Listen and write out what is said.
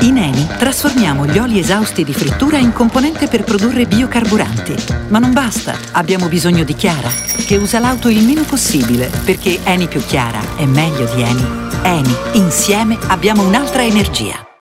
In Eni trasformiamo gli oli esausti di frittura in componente per produrre biocarburanti. Ma non basta, abbiamo bisogno di Chiara, che usa l'auto il meno possibile, perché Eni più Chiara è meglio di Eni. Eni, insieme abbiamo un'altra energia.